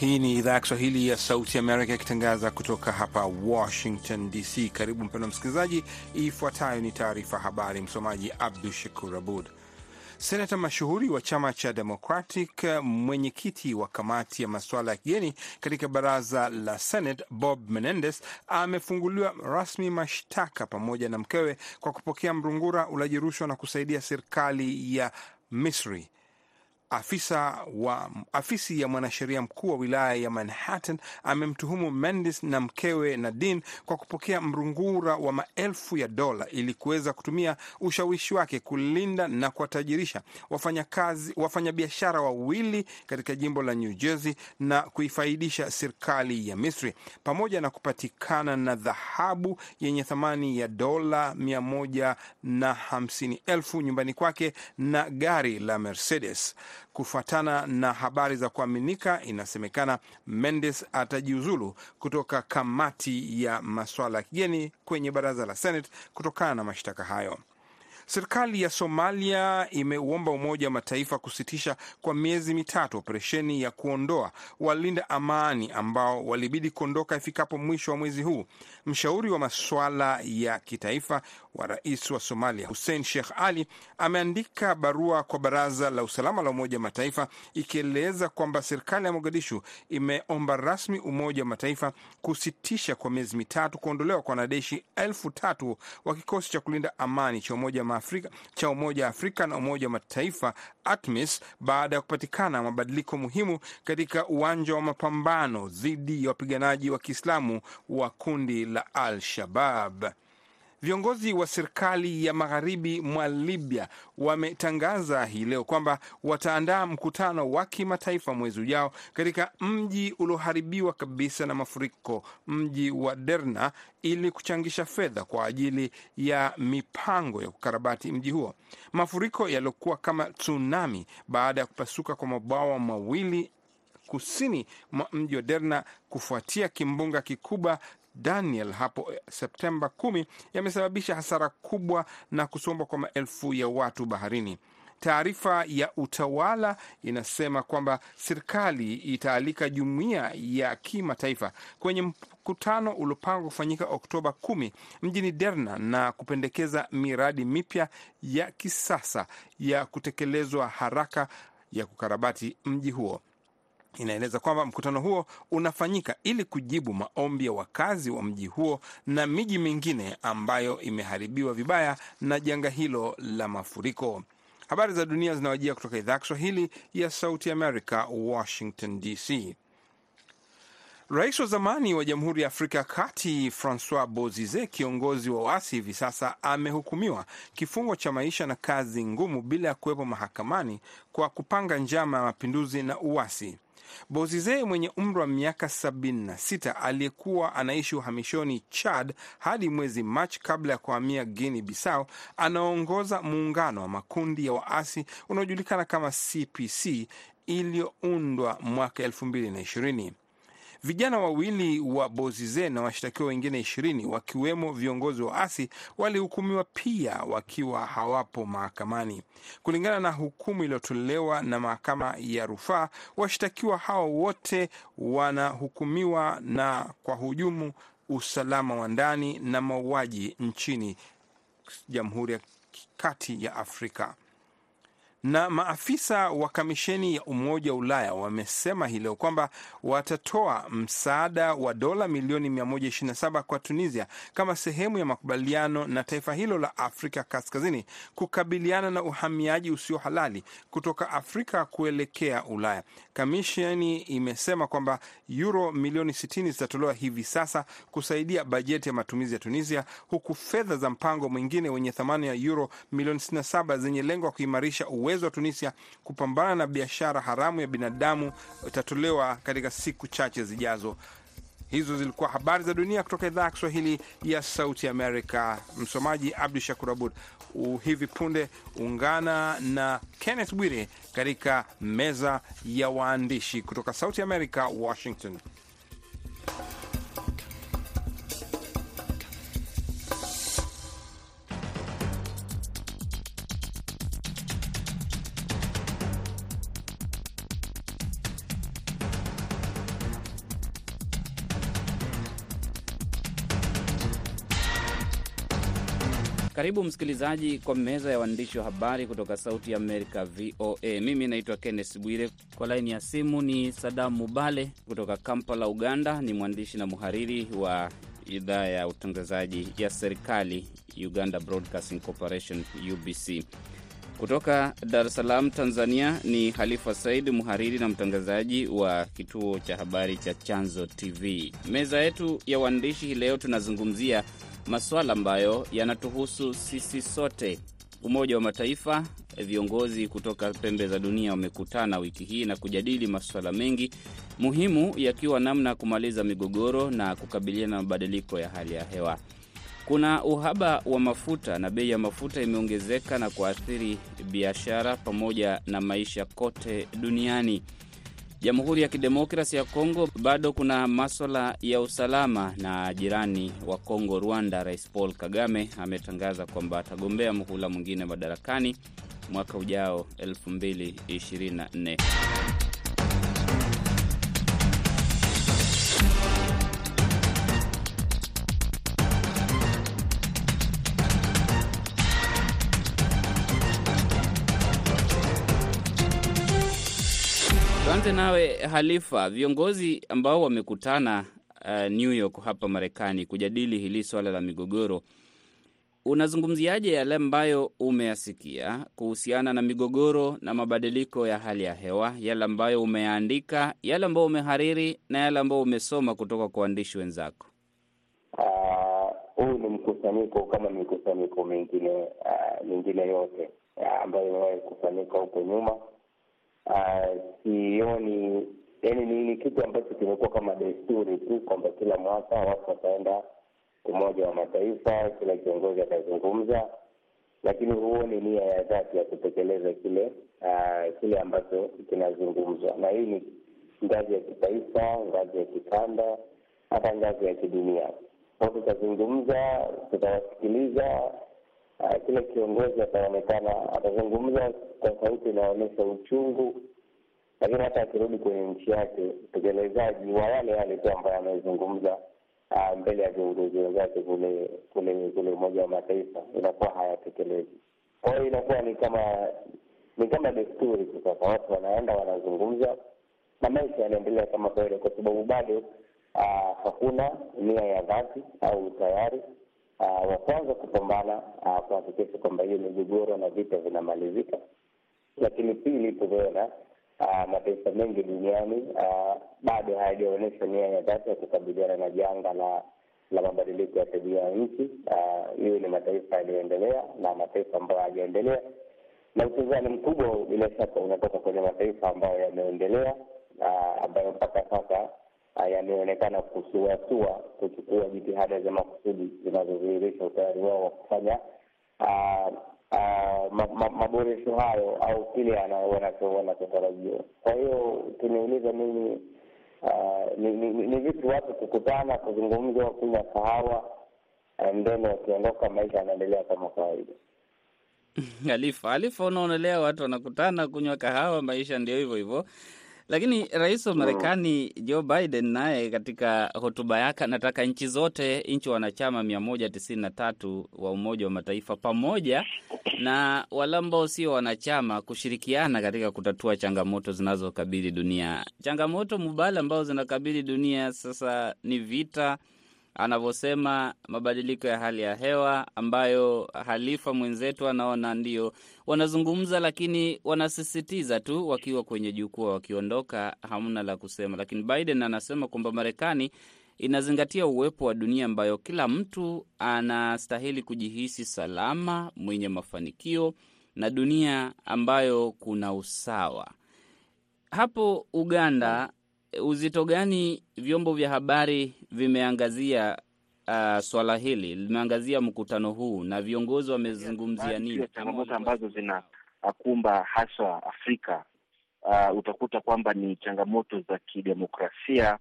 Hii ni idhaa ya Kiswahili ya Sauti Amerika ikitangaza kutoka hapa Washington DC. Karibu mpendwa msikilizaji, ifuatayo ni taarifa habari. Msomaji Abdu Shakur Abud. Senata mashuhuri wa chama cha Democratic, mwenyekiti wa kamati ya masuala ya kigeni katika baraza la Senate, Bob Menendez amefunguliwa rasmi mashtaka pamoja na mkewe kwa kupokea mrungura, ulaji rushwa na kusaidia serikali ya Misri. Afisa wa afisi ya mwanasheria mkuu wa wilaya ya Manhattan amemtuhumu Mendes na mkewe Nadine kwa kupokea mrungura wa maelfu ya dola ili kuweza kutumia ushawishi wake kulinda na kuwatajirisha wafanyakazi wafanyabiashara wawili katika jimbo la New Jersey na kuifaidisha serikali ya Misri, pamoja na kupatikana na dhahabu yenye thamani ya dola mia moja na hamsini elfu nyumbani kwake na gari la Mercedes. Kufuatana na habari za kuaminika, inasemekana Mendes atajiuzulu kutoka kamati ya masuala ya kigeni kwenye baraza la Senate kutokana na mashtaka hayo. Serikali ya Somalia imeuomba Umoja wa Mataifa kusitisha kwa miezi mitatu operesheni ya kuondoa walinda amani ambao walibidi kuondoka ifikapo mwisho wa mwezi huu. Mshauri wa masuala ya kitaifa wa rais wa Somalia Hussein Sheikh Ali ameandika barua kwa Baraza la Usalama la Umoja wa Mataifa ikieleza kwamba serikali ya Mogadishu imeomba rasmi Umoja wa Mataifa kusitisha kwa miezi mitatu kuondolewa kwa wanajeshi elfu tatu wa kikosi cha kulinda amani cha Umoja wa Afrika, cha Umoja wa Afrika na Umoja wa Mataifa ATMIS baada ya kupatikana mabadiliko muhimu katika uwanja wa mapambano dhidi ya wapiganaji wa Kiislamu wa kundi la Al-Shabab. Viongozi wa serikali ya magharibi mwa Libya wametangaza hii leo kwamba wataandaa mkutano wa kimataifa mwezi ujao katika mji ulioharibiwa kabisa na mafuriko, mji wa Derna, ili kuchangisha fedha kwa ajili ya mipango ya kukarabati mji huo. Mafuriko yaliyokuwa kama tsunami baada ya kupasuka kwa mabwawa mawili kusini mwa mji wa Derna kufuatia kimbunga kikubwa Daniel hapo Septemba kumi yamesababisha hasara kubwa na kusombwa kwa maelfu ya watu baharini. Taarifa ya utawala inasema kwamba serikali itaalika jumuiya ya kimataifa kwenye mkutano uliopangwa kufanyika Oktoba kumi mjini Derna na kupendekeza miradi mipya ya kisasa ya kutekelezwa haraka ya kukarabati mji huo. Inaeleza kwamba mkutano huo unafanyika ili kujibu maombi ya wakazi wa mji huo na miji mingine ambayo imeharibiwa vibaya na janga hilo la mafuriko. Habari za dunia zinawajia kutoka idhaa ya Kiswahili ya Sauti America, Washington DC. Rais wa zamani wa Jamhuri ya Afrika ya Kati Francois Bozize, kiongozi wa waasi hivi sasa, amehukumiwa kifungo cha maisha na kazi ngumu bila ya kuwepo mahakamani kwa kupanga njama ya mapinduzi na uasi. Bozize mwenye umri wa miaka 76 aliyekuwa anaishi uhamishoni Chad hadi mwezi Machi kabla ya kuhamia Guinea Bissau, anaongoza muungano wa makundi ya waasi unaojulikana kama CPC iliyoundwa mwaka 2020. Vijana wawili wa Bozize na washtakiwa wengine ishirini wakiwemo viongozi wa asi walihukumiwa pia wakiwa hawapo mahakamani. Kulingana na hukumu iliyotolewa na mahakama ya rufaa, washtakiwa hao wote wanahukumiwa na kwa hujumu usalama wa ndani na mauaji nchini Jamhuri ya Kati ya Afrika na maafisa wa kamisheni ya Umoja wa Ulaya wamesema hii leo kwamba watatoa msaada wa dola milioni 127 kwa Tunisia kama sehemu ya makubaliano na taifa hilo la Afrika Kaskazini kukabiliana na uhamiaji usio halali kutoka Afrika kuelekea Ulaya. Kamisheni imesema kwamba euro milioni 60 zitatolewa hivi sasa kusaidia bajeti ya matumizi ya Tunisia, huku fedha za mpango mwingine wenye thamani ya euro milioni 67 zenye lengo ya kuimarisha uwezo wa Tunisia kupambana na biashara haramu ya binadamu itatolewa katika siku chache zijazo. Hizo zilikuwa habari za dunia kutoka idhaa ya Kiswahili ya Sauti Amerika. Msomaji Abdu Shakur Abud. Hivi punde ungana na Kenneth Bwire katika meza ya waandishi kutoka Sauti Amerika, Washington. Karibu msikilizaji kwa meza ya waandishi wa habari kutoka Sauti ya Amerika, VOA. Mimi naitwa Kenneth Bwire. Kwa laini ya simu ni Sadam Mubale kutoka Kampala, Uganda. Ni mwandishi na mhariri wa idhaa ya utangazaji ya serikali Uganda Broadcasting Corporation, UBC. Kutoka Dar es Salaam, Tanzania ni Halifa Said, mhariri na mtangazaji wa kituo cha habari cha Chanzo TV. Meza yetu ya waandishi hii leo tunazungumzia masuala ambayo yanatuhusu sisi sote. Umoja wa Mataifa, viongozi kutoka pembe za dunia wamekutana wiki hii na kujadili masuala mengi muhimu, yakiwa namna ya kumaliza migogoro na kukabiliana na mabadiliko ya hali ya hewa. Kuna uhaba wa mafuta na bei ya mafuta imeongezeka na kuathiri biashara pamoja na maisha kote duniani. Jamhuri ya Kidemokrasi ya Kongo bado kuna maswala ya usalama na jirani wa Kongo, Rwanda. Rais Paul Kagame ametangaza kwamba atagombea muhula mwingine madarakani mwaka ujao 2024. Tuanze nawe Halifa, viongozi ambao wamekutana uh, New York hapa Marekani kujadili hili swala la migogoro, unazungumziaje yale ambayo umeyasikia kuhusiana na migogoro na mabadiliko ya hali ya hewa, yale ambayo umeyaandika, yale ambayo umehariri na yale ambayo umesoma kutoka kwa waandishi wenzako? Huu uh, ni mkusanyiko kama mikusanyiko mingine uh, mingine yote uh, ambayo imewahi kufanyika huko nyuma. Uh, sioni yani, ni, ni kitu ambacho kimekuwa kama desturi tu kwamba kila mwaka watu wataenda Umoja wa Mataifa, kila kiongozi atazungumza, lakini huoni nia ya dhati ya kutekeleza kile uh, kile ambacho kinazungumzwa, na hii ni ngazi ya kitaifa, ngazi ya kikanda, hata ngazi ya kidunia. Tutazungumza, tutawasikiliza Uh, kila kiongozi ataonekana atazungumza kwa sauti inaonyesha uchungu, lakini hata akirudi kwenye nchi yake utekelezaji wa yale yale tu ambayo amezungumza uh, mbele ya viongozi wenzake kule kule kule Umoja wa Mataifa inakuwa hayatekelezi. Kwa hiyo inakuwa ni kama ni kama desturi tu. Sasa watu wanaenda wanazungumza na maisha yanaendelea kama kawaida, kwa sababu bado uh, hakuna nia ya dhati au tayari Uh, wa kwanza kupambana uh, kuhakikisha kwamba hiyo migogoro na vita vinamalizika, lakini pili, tumeona uh, mataifa mengi duniani uh, bado hayajaonyesha nia ya dhati ya kukabiliana na janga la la mabadiliko ya tabia ya nchi. Hiyo uh, ni mataifa yaliyoendelea na mataifa ambayo hayajaendelea, na upinzani mkubwa bila shaka unatoka kwenye mataifa ambayo yameendelea, uh, ambayo mpaka sasa yameonekana kusuasua kuchukua jitihada za makusudi zinazodhihirisha utayari wao wa kufanya maboresho hayo au kile wanachotarajiwa. Kwa hiyo ukiniuliza mimi, ni vitu watu kukutana, kuzungumza, kunywa kahawa, ndeni wakiondoka, maisha yanaendelea kama kawaida. Alifa Alifa, unaonelea watu wanakutana kunywa kahawa, maisha ndio hivyo hivyo lakini rais wa Marekani Joe Biden naye katika hotuba yake anataka nchi zote, nchi wanachama mia moja tisini na tatu wa Umoja wa Mataifa pamoja na wale ambao sio wanachama kushirikiana katika kutatua changamoto zinazokabili dunia. Changamoto mubala ambazo zinakabili dunia sasa ni vita, anavyosema mabadiliko ya hali ya hewa ambayo Halifa mwenzetu anaona ndio wanazungumza, lakini wanasisitiza tu wakiwa kwenye jukwaa, wakiondoka hamna la kusema. Lakini Biden anasema kwamba Marekani inazingatia uwepo wa dunia ambayo kila mtu anastahili kujihisi salama, mwenye mafanikio na dunia ambayo kuna usawa. Hapo Uganda, uzito gani vyombo vya habari vimeangazia uh, swala hili, limeangazia mkutano huu na viongozi wamezungumzia nini? Changamoto ambazo zinakumba haswa Afrika, uh, utakuta kwamba ni changamoto za kidemokrasia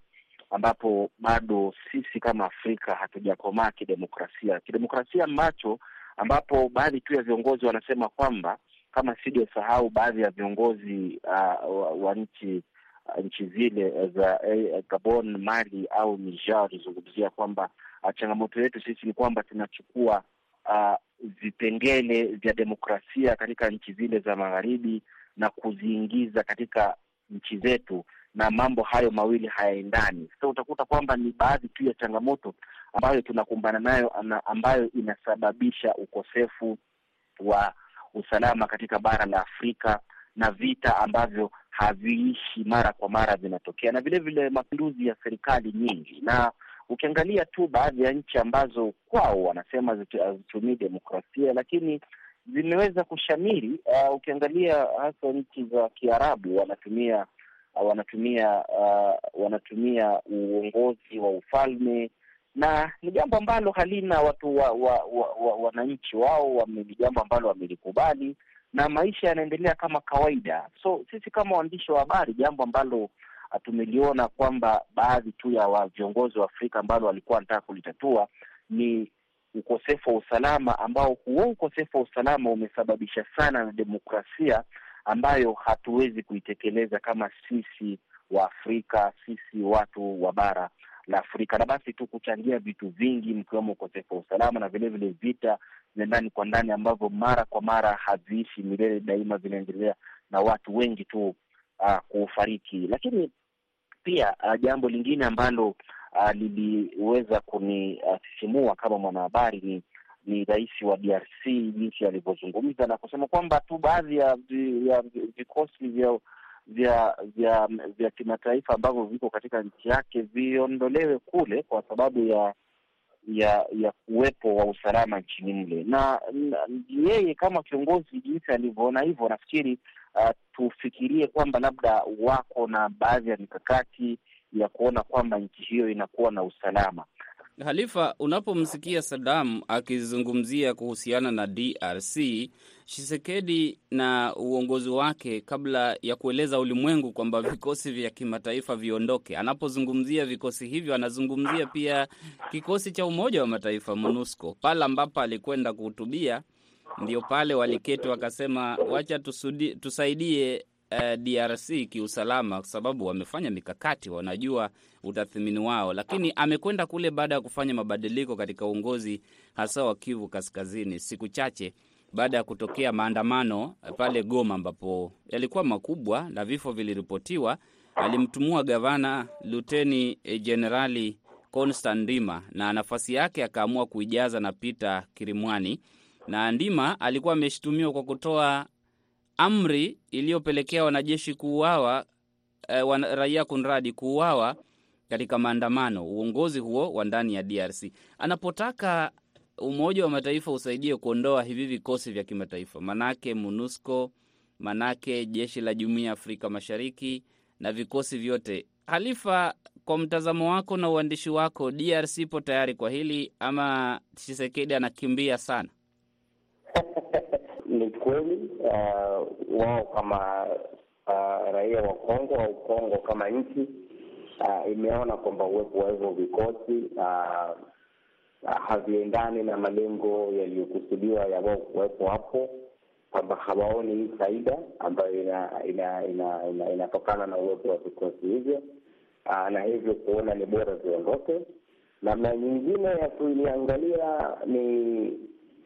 ambapo bado sisi kama Afrika hatujakomaa kidemokrasia, kidemokrasia ambacho ambapo baadhi tu ya viongozi wanasema kwamba kama sijosahau, baadhi ya viongozi uh, wa, wa nchi nchi zile za eh, Gabon, Mali au Niger walizungumzia kwamba uh, changamoto yetu sisi ni kwamba tunachukua uh, vipengele vya demokrasia katika nchi zile za magharibi na kuziingiza katika nchi zetu, na mambo hayo mawili hayaendani. Sasa utakuta kwamba ni baadhi tu ya changamoto ambayo tunakumbana nayo, ambayo inasababisha ukosefu wa usalama katika bara la Afrika na vita ambavyo haviishi mara kwa mara vinatokea, na vilevile vile mapinduzi ya serikali nyingi. Na ukiangalia tu baadhi ya nchi ambazo kwao wanasema hazitumii demokrasia, lakini zimeweza kushamiri. Uh, ukiangalia hasa nchi za Kiarabu wanatumia uh, wanatumia uh, wanatumia uongozi wa ufalme na ni jambo ambalo halina watu wa, wa, wa, wa, wananchi wao ni jambo ambalo wamelikubali na maisha yanaendelea kama kawaida. So sisi kama waandishi wa habari, jambo ambalo tumeliona kwamba baadhi tu ya viongozi wa Afrika ambalo walikuwa wanataka kulitatua ni ukosefu wa usalama, ambao huo ukosefu wa usalama umesababisha sana na demokrasia ambayo hatuwezi kuitekeleza kama sisi wa Afrika, sisi watu wa bara la Afrika, na basi tu kuchangia vitu vingi mkiwemo ukosefu wa usalama na vilevile vile vita vya ndani kwa ndani ambavyo mara kwa mara haviishi milele, daima vinaendelea na watu wengi tu uh, kufariki. Lakini pia uh, jambo lingine ambalo uh, liliweza kunisisimua uh, kama mwanahabari ni ni rais wa DRC jinsi alivyozungumza na kusema kwamba tu baadhi ya vikosi vya vya vya vya kimataifa ambavyo viko katika nchi yake viondolewe kule kwa sababu ya ya ya kuwepo wa usalama nchini mle, na yeye kama kiongozi jinsi alivyoona hivyo, nafikiri uh, tufikirie kwamba labda wako na baadhi ya mikakati ya kuona kwamba nchi hiyo inakuwa na usalama. Halifa, unapomsikia Saddam akizungumzia kuhusiana na DRC, Tshisekedi na uongozi wake, kabla ya kueleza ulimwengu kwamba vikosi vya kimataifa viondoke, anapozungumzia vikosi hivyo anazungumzia pia kikosi cha Umoja wa Mataifa MONUSCO. Pale ambapo alikwenda kuhutubia, ndio pale waliketi wakasema, wacha tusaidie Uh, DRC kiusalama kwa sababu wamefanya mikakati, wanajua utathmini wao, lakini amekwenda kule baada ya kufanya mabadiliko katika uongozi hasa wa Kivu Kaskazini, siku chache baada ya kutokea maandamano pale Goma ambapo yalikuwa makubwa na vifo viliripotiwa. Alimtumua gavana luteni jenerali Constant Ndima na nafasi yake akaamua kuijaza na Peter Kirimwani, na Ndima alikuwa ameshutumiwa kwa kutoa amri iliyopelekea wanajeshi kuuawa, e, wan, raia kunradi kuuawa katika maandamano. Uongozi huo wa ndani ya DRC anapotaka Umoja wa Mataifa usaidie kuondoa hivi vikosi vya kimataifa, manake MONUSCO, manake jeshi la Jumuiya ya Afrika Mashariki na vikosi vyote. Halifa, kwa mtazamo wako na uandishi wako, DRC ipo tayari kwa hili ama Tshisekedi anakimbia sana? Ni kweli uh, wao kama uh, raia wa Kongo au Kongo kama nchi uh, imeona kwamba uwepo wa hivyo vikosi uh, uh, haviendani na malengo yaliyokusudiwa ya wao kuwepo hapo, kwamba hawaoni hii faida ambayo inatokana ina, ina, ina, ina na uwepo wa vikosi hivyo uh, na hivyo kuona ni bora viondoke. Namna nyingine ya kuiliangalia ni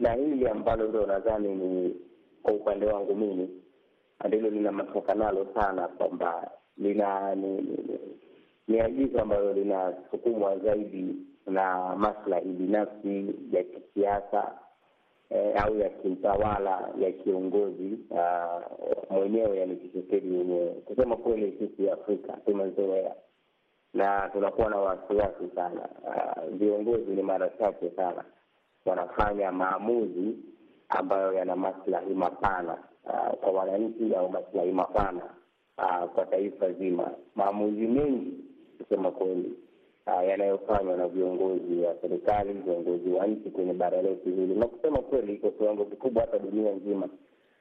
na hili ambalo ndio nadhani ni kwa upande wangu mimi ndilo lina matoka nalo sana, kwamba lina ni, ni, ni agizo ambalo linasukumwa zaidi na maslahi binafsi ya kisiasa eh, au ya kiutawala ya kiongozi uh, mwenyewe, yani Tshisekedi mwenyewe. Kusema kweli, sisi Afrika tumezoea na tunakuwa na wasiwasi sana. Viongozi uh, ni mara chache sana wanafanya maamuzi ambayo yana maslahi mapana uh, kwa wananchi au maslahi mapana uh, kwa taifa zima. Maamuzi mengi kusema kweli uh, yanayofanywa na viongozi wa serikali, viongozi wa nchi kwenye bara letu hili, na kusema kweli, kwa kiwango kikubwa hata dunia nzima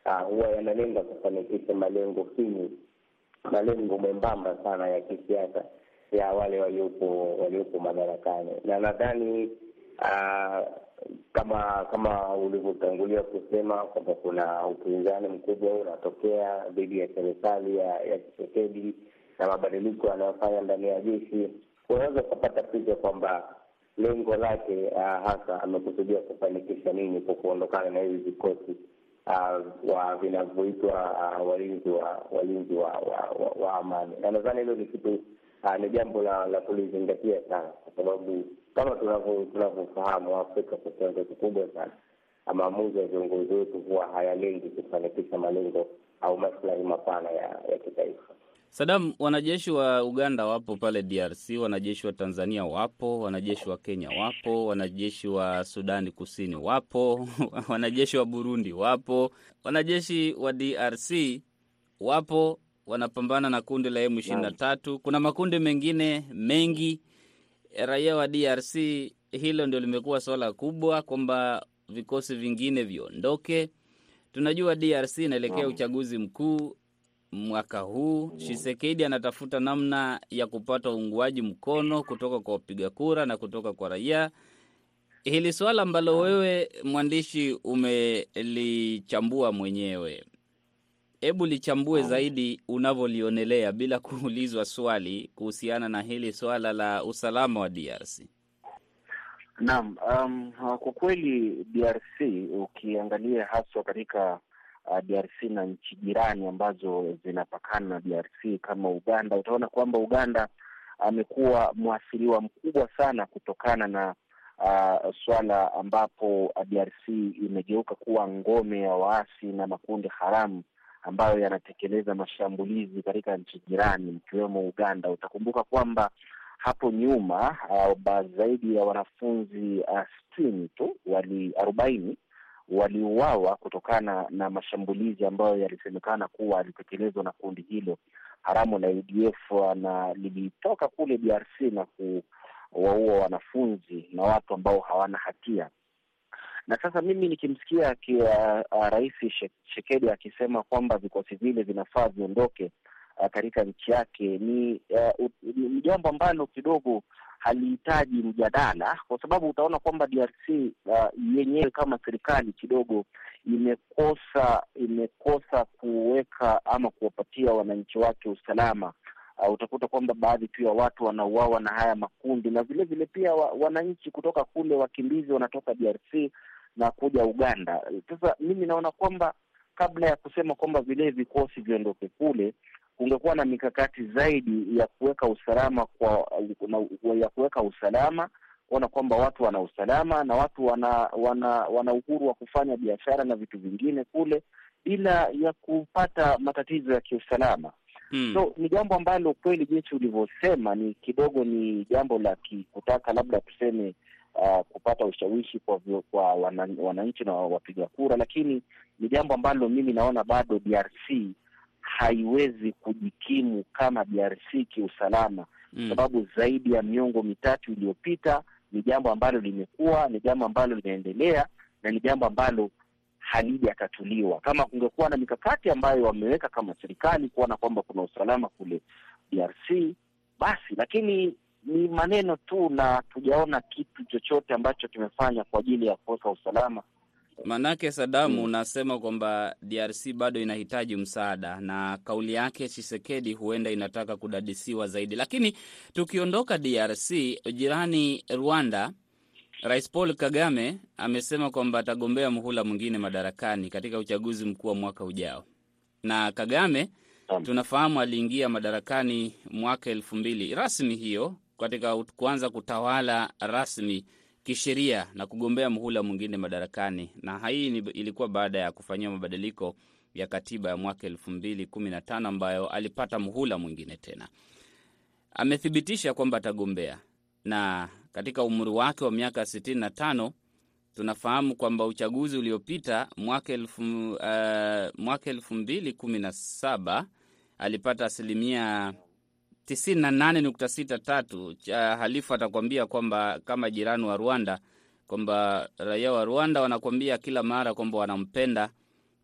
uh, huwa yanalenga kufanikisha malengo finyu, malengo membamba sana ya kisiasa ya wale waliopo waliopo madarakani, na nadhani uh, kama kama ulivyotangulia kusema kwamba kuna upinzani mkubwa unatokea dhidi ya serikali ya ya Tshisekedi na mabadiliko yanayofanya ndani ya jeshi, unaweza ukapata picha kwamba lengo lake uh, hasa amekusudia kufanikisha nini kwa kuondokana na hivi vikosi uh, vinavyoitwa uh, walinzi wa walinzi wa, wa, wa, wa amani, na nadhani hilo ni kitu ni jambo la, la kulizingatia sana, kwa sababu kama tunavyofahamu Afrika kwa kiwango kikubwa sana maamuzi ya viongozi wetu huwa hayalengi kufanikisha malengo au maslahi mapana ya, ya kitaifa. Sadam, wanajeshi wa Uganda wapo pale DRC, wanajeshi wa Tanzania wapo, wanajeshi wa Kenya wapo, wanajeshi wa Sudani Kusini wapo, wanajeshi wa Burundi wapo, wanajeshi wa DRC wapo, wanapambana na kundi la M23. Kuna makundi mengine mengi. Raia wa DRC, hilo ndio limekuwa swala kubwa kwamba vikosi vingine viondoke. Tunajua DRC inaelekea uchaguzi mkuu mwaka huu. Tshisekedi anatafuta namna ya kupata uunguaji mkono kutoka kwa wapiga kura na kutoka kwa raia. Hili swala ambalo wewe mwandishi umelichambua mwenyewe, hebu lichambue zaidi unavyolionelea bila kuulizwa swali kuhusiana na hili swala la usalama wa DRC. Naam, um, kwa kweli DRC ukiangalia haswa katika uh, DRC na nchi jirani ambazo zinapakana na DRC kama Uganda, utaona kwamba Uganda amekuwa mwathiriwa mkubwa sana kutokana na uh, swala ambapo DRC imegeuka kuwa ngome ya waasi na makundi haramu ambayo yanatekeleza mashambulizi katika nchi jirani ikiwemo Uganda. Utakumbuka kwamba hapo nyuma uh, zaidi ya wanafunzi sitini uh, tu wali arobaini waliuawa kutokana na mashambulizi ambayo yalisemekana kuwa yalitekelezwa na kundi hilo haramu la ADF na lilitoka kule DRC na kuwaua wanafunzi na watu ambao hawana hatia. Na sasa mimi nikimsikia Rais Tshisekedi akisema kwamba vikosi vile vinafaa viondoke katika nchi yake ni uh, jambo ambalo kidogo halihitaji mjadala, kwa sababu utaona kwamba DRC uh, yenyewe kama serikali kidogo imekosa imekosa kuweka ama kuwapatia wananchi wake usalama. Uh, utakuta kwamba baadhi tu ya watu wanauawa na haya makundi, na vile vile pia wa, wananchi kutoka kule wakimbizi wanatoka DRC na kuja Uganda. Sasa mimi naona kwamba kabla ya kusema kwamba vile vikosi viondoke kule kungekuwa na mikakati zaidi ya kuweka usalama kwa ya kuweka usalama kuona kwamba watu wana usalama na watu wana wana wana uhuru wa kufanya biashara na vitu vingine kule bila ya kupata matatizo ya kiusalama. Hmm. So ni jambo ambalo kweli jinsi ulivyosema ni kidogo ni jambo la kutaka labda tuseme uh, kupata ushawishi kwa kwa wananchi na wapiga kura, lakini ni jambo ambalo mimi naona bado DRC haiwezi kujikimu kama DRC kiusalama mm. Sababu zaidi ya miongo mitatu iliyopita ni jambo ambalo limekuwa, ni jambo ambalo linaendelea na ni jambo ambalo halijakatuliwa. Kama kungekuwa na mikakati ambayo wameweka kama serikali kuona kwamba kuna usalama kule DRC basi, lakini ni maneno tu na tujaona kitu chochote ambacho kimefanya kwa ajili ya kuweka usalama. Manake Sadamu unasema hmm, kwamba DRC bado inahitaji msaada, na kauli yake Chisekedi huenda inataka kudadisiwa zaidi. Lakini tukiondoka DRC, jirani Rwanda, Rais Paul Kagame amesema kwamba atagombea muhula mwingine madarakani katika uchaguzi mkuu wa mwaka ujao. Na Kagame tunafahamu aliingia madarakani mwaka elfu mbili rasmi hiyo katika kuanza kutawala rasmi kisheria na kugombea muhula mwingine madarakani, na hii ilikuwa baada ya kufanyiwa mabadiliko ya katiba ya mwaka elfu mbili kumi na tano ambayo alipata muhula mwingine tena. Amethibitisha kwamba atagombea, na katika umri wake wa miaka sitini na tano tunafahamu kwamba uchaguzi uliopita mwaka elfu uh, alipata asilimia tisini na nane nukta sita tatu. Cha Halifu atakwambia kwamba kama jirani wa Rwanda kwamba raia wa Rwanda wanakwambia kila mara kwamba wanampenda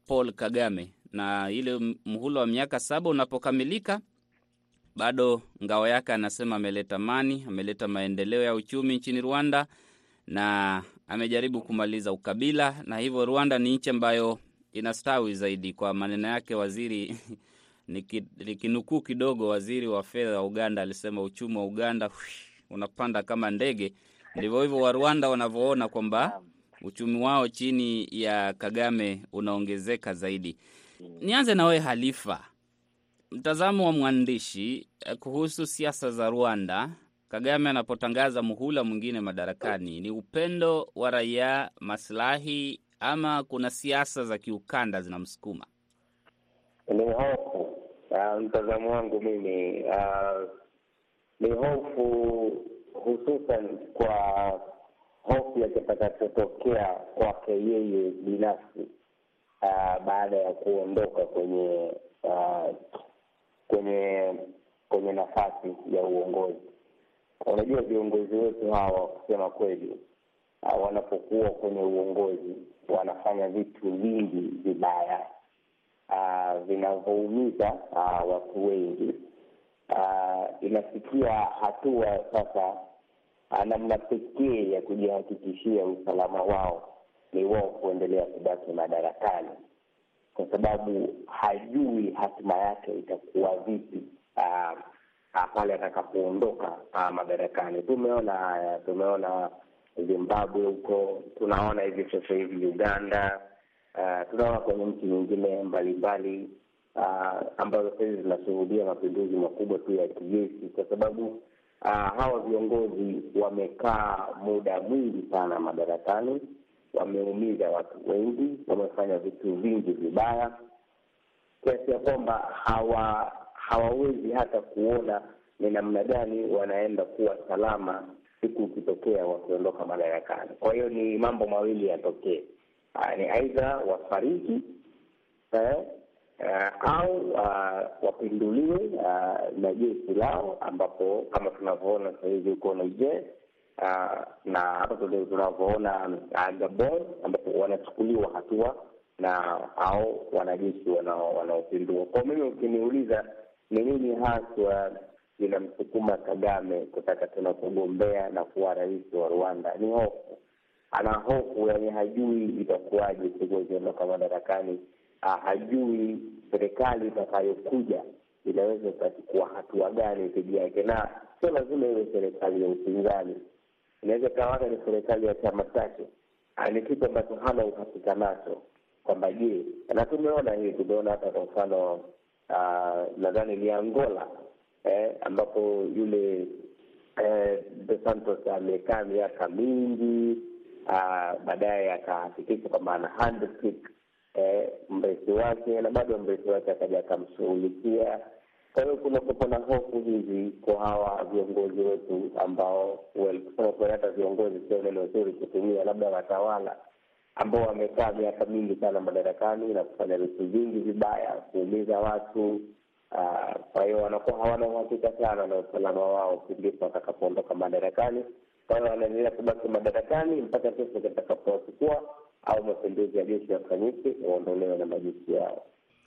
Paul Kagame, na ile mhula wa miaka saba unapokamilika bado ngao yake anasema ameleta amani, ameleta maendeleo ya uchumi nchini Rwanda na amejaribu kumaliza ukabila, na hivyo Rwanda ni nchi ambayo inastawi zaidi. Kwa maneno yake waziri nikinukuu kidogo, waziri wa fedha wa Uganda alisema uchumi wa Uganda unapanda kama ndege ndivyo hivyo wa Rwanda wanavyoona kwamba uchumi wao chini ya Kagame unaongezeka zaidi. Nianze na wewe Halifa, mtazamo wa mwandishi kuhusu siasa za Rwanda. Kagame anapotangaza muhula mwingine madarakani, ni upendo wa raia, maslahi ama kuna siasa za kiukanda zinamsukuma? Ni hofu. Uh, mtazamo wangu mimi uh, ni hofu hususan kwa hofu ya kitakachotokea kwake yeye binafsi uh, baada ya kuondoka kwenye uh, kwenye kwenye nafasi ya uongozi. Unajua, viongozi wetu hawa kusema kweli, uh, wanapokuwa kwenye uongozi wanafanya vitu vingi vibaya. Uh, vinavyoumiza uh, watu wengi. Inafikia hatua sasa namna pekee ya kujihakikishia usalama wao ni wao kuendelea kubaki madarakani, kwa sababu hajui hatima yake itakuwa vipi uh, uh, pale atakapoondoka uh, madarakani. Tumeona haya, tumeona Zimbabwe huko, tunaona hivi sasa hivi Uganda, uh, tunaona kwenye nchi nyingine mbalimbali uh, ambazo sahizi zinashuhudia mapinduzi makubwa tu ya kijeshi, kwa sababu uh, hawa viongozi wamekaa muda mwingi sana madarakani, wameumiza watu wengi, wamefanya vitu vingi vibaya kiasi ya kwamba hawa hawawezi hata kuona ni namna gani wanaenda kuwa salama siku ikitokea wakiondoka madarakani. Kwa hiyo ni mambo mawili yatokee, ni aidha wafariki eh, uh, au uh, wapinduliwe uh, na jeshi lao, ambapo kama tunavyoona sasa hivi huko Niger uh, na hapa tunavyoona Gabon, ambapo wanachukuliwa hatua na au wanajeshi wanaopindua. Kwa mimi ukiniuliza ni nini haswa inamsukuma Kagame kutaka tena kugombea na kuwa rais wa Rwanda, ni hofu. Ana hofu, yani hajui itakuwaje siku akiondoka madarakani. Ah, hajui serikali itakayokuja inaweza ikachukua hatua gani dhidi yake, na sio lazima iwe serikali ya upinzani, inaweza ikawaga ni serikali ya chama chake. Ni kitu ambacho hana uhakika nacho kwamba je, na tumeona hii, tumeona hata kwa mfano uh, nadhani ni Angola eh, ambapo yule eh, Dos Santos amekaa miaka mingi uh, baadaye akahakikisha kwamba ana handshake eh, mrithi wake na bado mrithi wake akaja akamshughulikia. Kwa hiyo kuna na hofu hizi kwa hawa viongozi wetu ambao kusema hata viongozi sio neno zuri kutumia, labda watawala ambao wamekaa miaka mingi sana madarakani na kufanya vitu vingi vibaya, kuumiza watu. Kwa hiyo wanakuwa hawana uhakika sana na usalama wao pindipo watakapoondoka madarakani. Kwa hiyo wanaendelea kubaki madarakani mpaka kesi kitakapochukua au mapinduzi ya jeshi yafanyike, waondolewe na majeshi yao.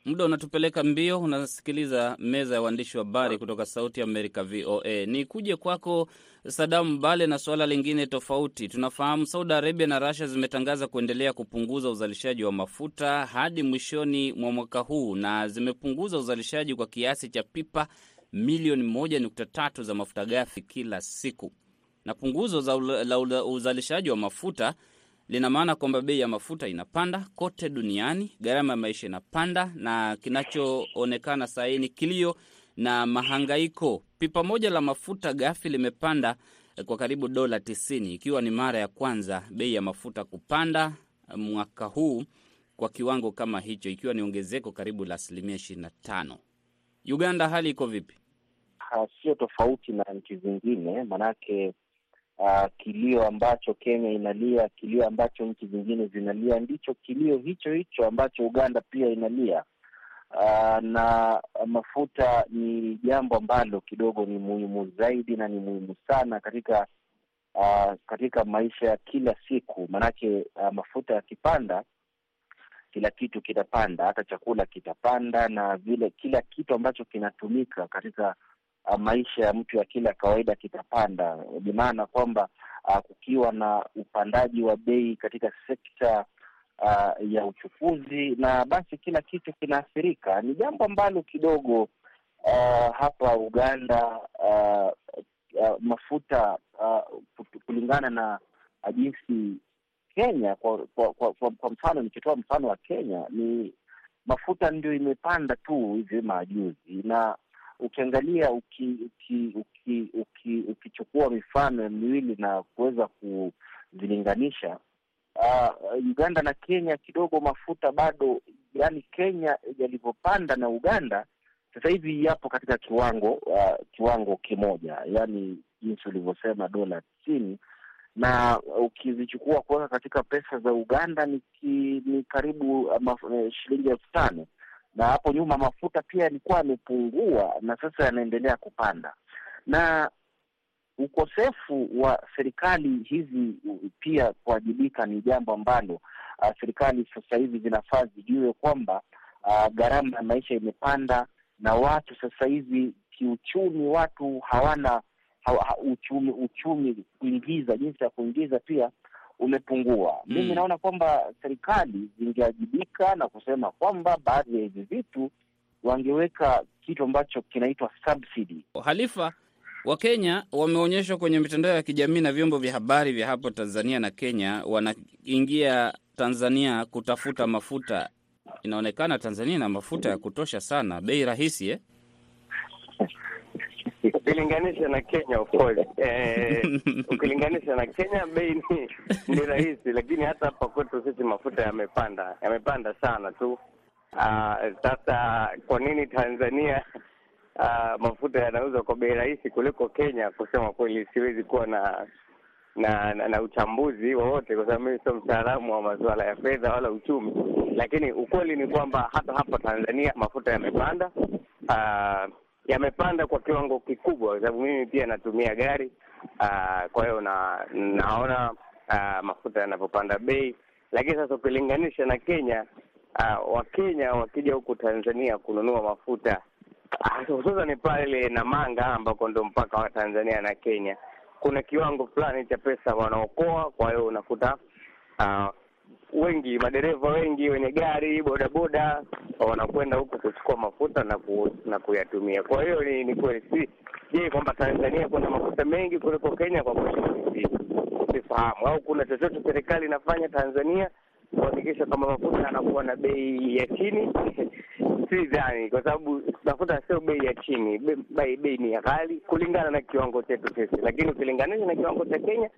Muda unatupeleka mbio. Unasikiliza meza ya waandishi wa habari kutoka Sauti Amerika, VOA. Ni kuje kwako Sadamu Bale na suala lingine tofauti. Tunafahamu Saudi Arabia na Russia zimetangaza kuendelea kupunguza uzalishaji wa mafuta hadi mwishoni mwa mwaka huu, na zimepunguza uzalishaji kwa kiasi cha pipa milioni moja nukta tatu za mafuta ghafi kila siku, na punguzo la uzalishaji wa mafuta lina maana kwamba bei ya mafuta inapanda kote duniani, gharama ya maisha inapanda, na kinachoonekana sahii ni kilio na mahangaiko. Pipa moja la mafuta ghafi limepanda kwa karibu dola tisini, ikiwa ni mara ya kwanza bei ya mafuta kupanda mwaka huu kwa kiwango kama hicho, ikiwa ni ongezeko karibu la asilimia ishirini na tano. Uganda hali iko vipi? Sio tofauti na nchi zingine, manake Uh, kilio ambacho Kenya inalia, kilio ambacho nchi zingine zinalia, ndicho kilio hicho hicho ambacho Uganda pia inalia. Uh, na mafuta ni jambo ambalo kidogo ni muhimu zaidi na ni muhimu sana katika uh, katika maisha ya kila siku, maanake uh, mafuta yakipanda, kila kitu kitapanda, hata chakula kitapanda, na vile kila kitu ambacho kinatumika katika maisha ya mtu ya kila kawaida kitapanda, bimaana kwamba uh, kukiwa na upandaji wa bei katika sekta uh, ya uchukuzi, na basi kila kitu kinaathirika. Ni jambo ambalo kidogo uh, hapa Uganda uh, uh, mafuta uh, kulingana na uh, jinsi Kenya kwa kwa, kwa, kwa, kwa mfano nikitoa mfano wa Kenya ni mafuta ndio imepanda tu hivi majuzi, na ukiangalia uki, uki, uki, uki, ukichukua mifano miwili na kuweza kuzilinganisha uh, Uganda na Kenya kidogo mafuta bado, yani Kenya yalivyopanda na Uganda sasa hivi yapo katika kiwango uh, kiwango kimoja, yani jinsi ulivyosema dola tisini. Na ukizichukua kuweka katika pesa za Uganda ni, ki, ni karibu uh, shilingi elfu tano na hapo nyuma mafuta pia yalikuwa yamepungua na sasa yanaendelea kupanda, na ukosefu wa serikali hizi pia kuajibika ni jambo ambalo uh, serikali sasa hivi zinafaa zijue kwamba uh, gharama ya maisha imepanda na watu sasa hivi kiuchumi, watu hawana ha, uchumi uchumi kuingiza, jinsi ya kuingiza pia umepungua. Mm. Mimi naona kwamba serikali zingeajibika na kusema kwamba baadhi ya hivi vitu wangeweka kitu ambacho kinaitwa subsidy. Halifa, Wakenya wameonyeshwa kwenye mitandao ya kijamii na vyombo vya habari vya hapo Tanzania na Kenya, wanaingia Tanzania kutafuta mafuta. Inaonekana Tanzania ina mafuta ya kutosha sana, bei rahisi eh? Ukilinganisha na Kenya of course, eh, ukilinganisha na Kenya bei ni, ni rahisi, lakini hata hapa kwetu sisi mafuta yamepanda, yamepanda sana tu. Sasa uh, kwa nini Tanzania uh, mafuta yanauzwa kwa bei rahisi kuliko Kenya? Kusema kweli, siwezi kuwa na na, na, na uchambuzi wowote kwa sababu mimi sio mtaalamu wa masuala ya fedha wala uchumi, lakini ukweli ni kwamba hata hapa Tanzania mafuta yamepanda uh, yamepanda kwa kiwango kikubwa, kwa sababu mimi pia natumia gari uh, kwa hiyo na, naona uh, mafuta yanavyopanda bei. Lakini sasa ukilinganisha na Kenya uh, Wakenya wakija huku Tanzania kununua mafuta hususan pale Namanga ambako ndo mpaka wa Tanzania na Kenya, kuna kiwango fulani cha pesa wanaokoa. Kwa hiyo unakuta uh, wengi madereva wengi wenye gari bodaboda wanakwenda huku kuchukua mafuta na ku, na kuyatumia. Kwa hiyo ni, ni kweli si je, kwamba Tanzania kuna mafuta mengi kuliko Kenya? Kwa kweli sifahamu, au kuna chochote serikali inafanya Tanzania kuhakikisha kwamba mafuta yanakuwa na bei ya chini? si dhani, kwa sababu mafuta sio bei ya chini, bei bei ni ghali kulingana na kiwango chetu sisi, lakini ukilinganisha na kiwango cha Kenya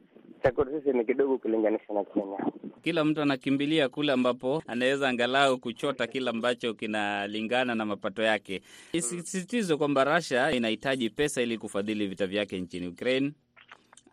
cha kwetu sisi ni kidogo ukilinganisha na Kenya. Kila mtu anakimbilia kule ambapo anaweza angalau kuchota kile ambacho kinalingana na mapato yake. Isisitizwe kwamba Russia inahitaji pesa ili kufadhili vita vyake nchini Ukraine.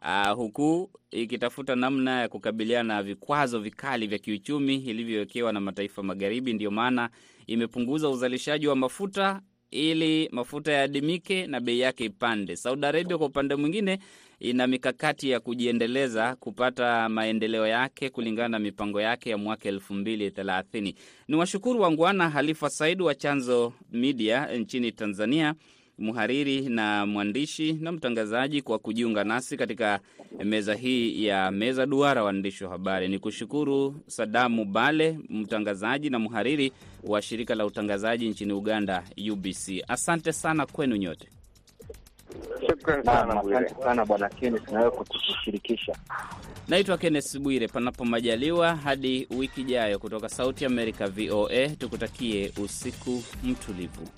Uh, huku ikitafuta namna ya kukabiliana na vikwazo vikali vya kiuchumi ilivyowekewa na mataifa magharibi. Ndiyo maana imepunguza uzalishaji wa mafuta ili mafuta yaadimike na bei yake ipande. Saudi Arabia kwa upande mwingine ina mikakati ya kujiendeleza kupata maendeleo yake kulingana na mipango yake ya mwaka elfu mbili thelathini. Ni washukuru wangwana Halifa Said wa Chanzo Media nchini Tanzania, mhariri na mwandishi na mtangazaji kwa kujiunga nasi katika meza hii ya meza duara waandishi wa habari. Ni kushukuru Sadamu Bale, mtangazaji na mhariri wa shirika la utangazaji nchini Uganda, UBC. Asante sana kwenu nyote. Shukran sana Asante sana Bwana Kenes nawe kwa kutushirikisha. Naitwa Kenneth Bwire, panapo majaliwa, hadi wiki ijayo, kutoka Sauti Amerika VOA, tukutakie usiku mtulivu.